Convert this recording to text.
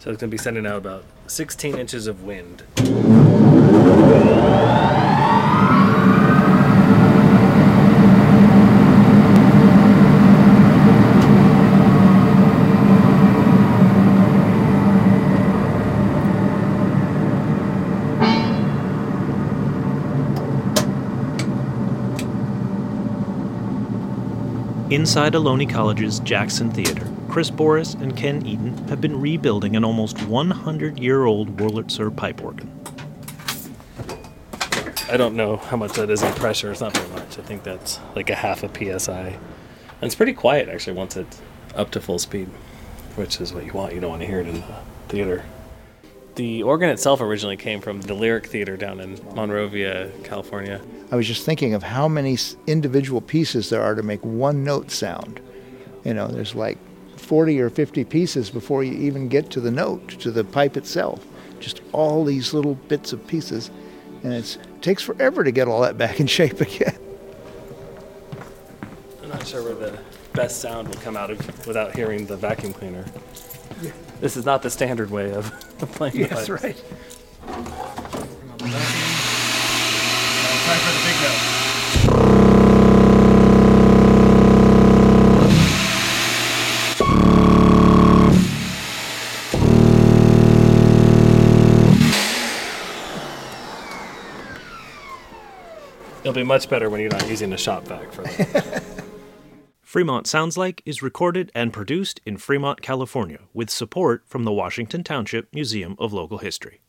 So it's going to be sending out about 16 inches of wind. Inside Ohlone College's Jackson Theater, Chris Boris and Ken Eaton have been rebuilding an almost 100 year old Wurlitzer pipe organ. I don't know how much that is in pressure. It's not very much. I think that's like a half a psi. And it's pretty quiet actually once it's up to full speed, which is what you want. You don't want to hear it in the theater. The organ itself originally came from the Lyric Theater down in Monrovia, California. I was just thinking of how many individual pieces there are to make one note sound. You know, there's like 40 or 50 pieces before you even get to the note, to the pipe itself. Just all these little bits of pieces. And it's, it takes forever to get all that back in shape again. I'm not sure where the best sound will come out of without hearing the vacuum cleaner. This is not the standard way of playing the pipes. right. Time for the big note. It'll be much better when you're not using a shop vac for that. Fremont Sounds Like is recorded and produced in Fremont, California, with support from the Washington Township Museum of Local History.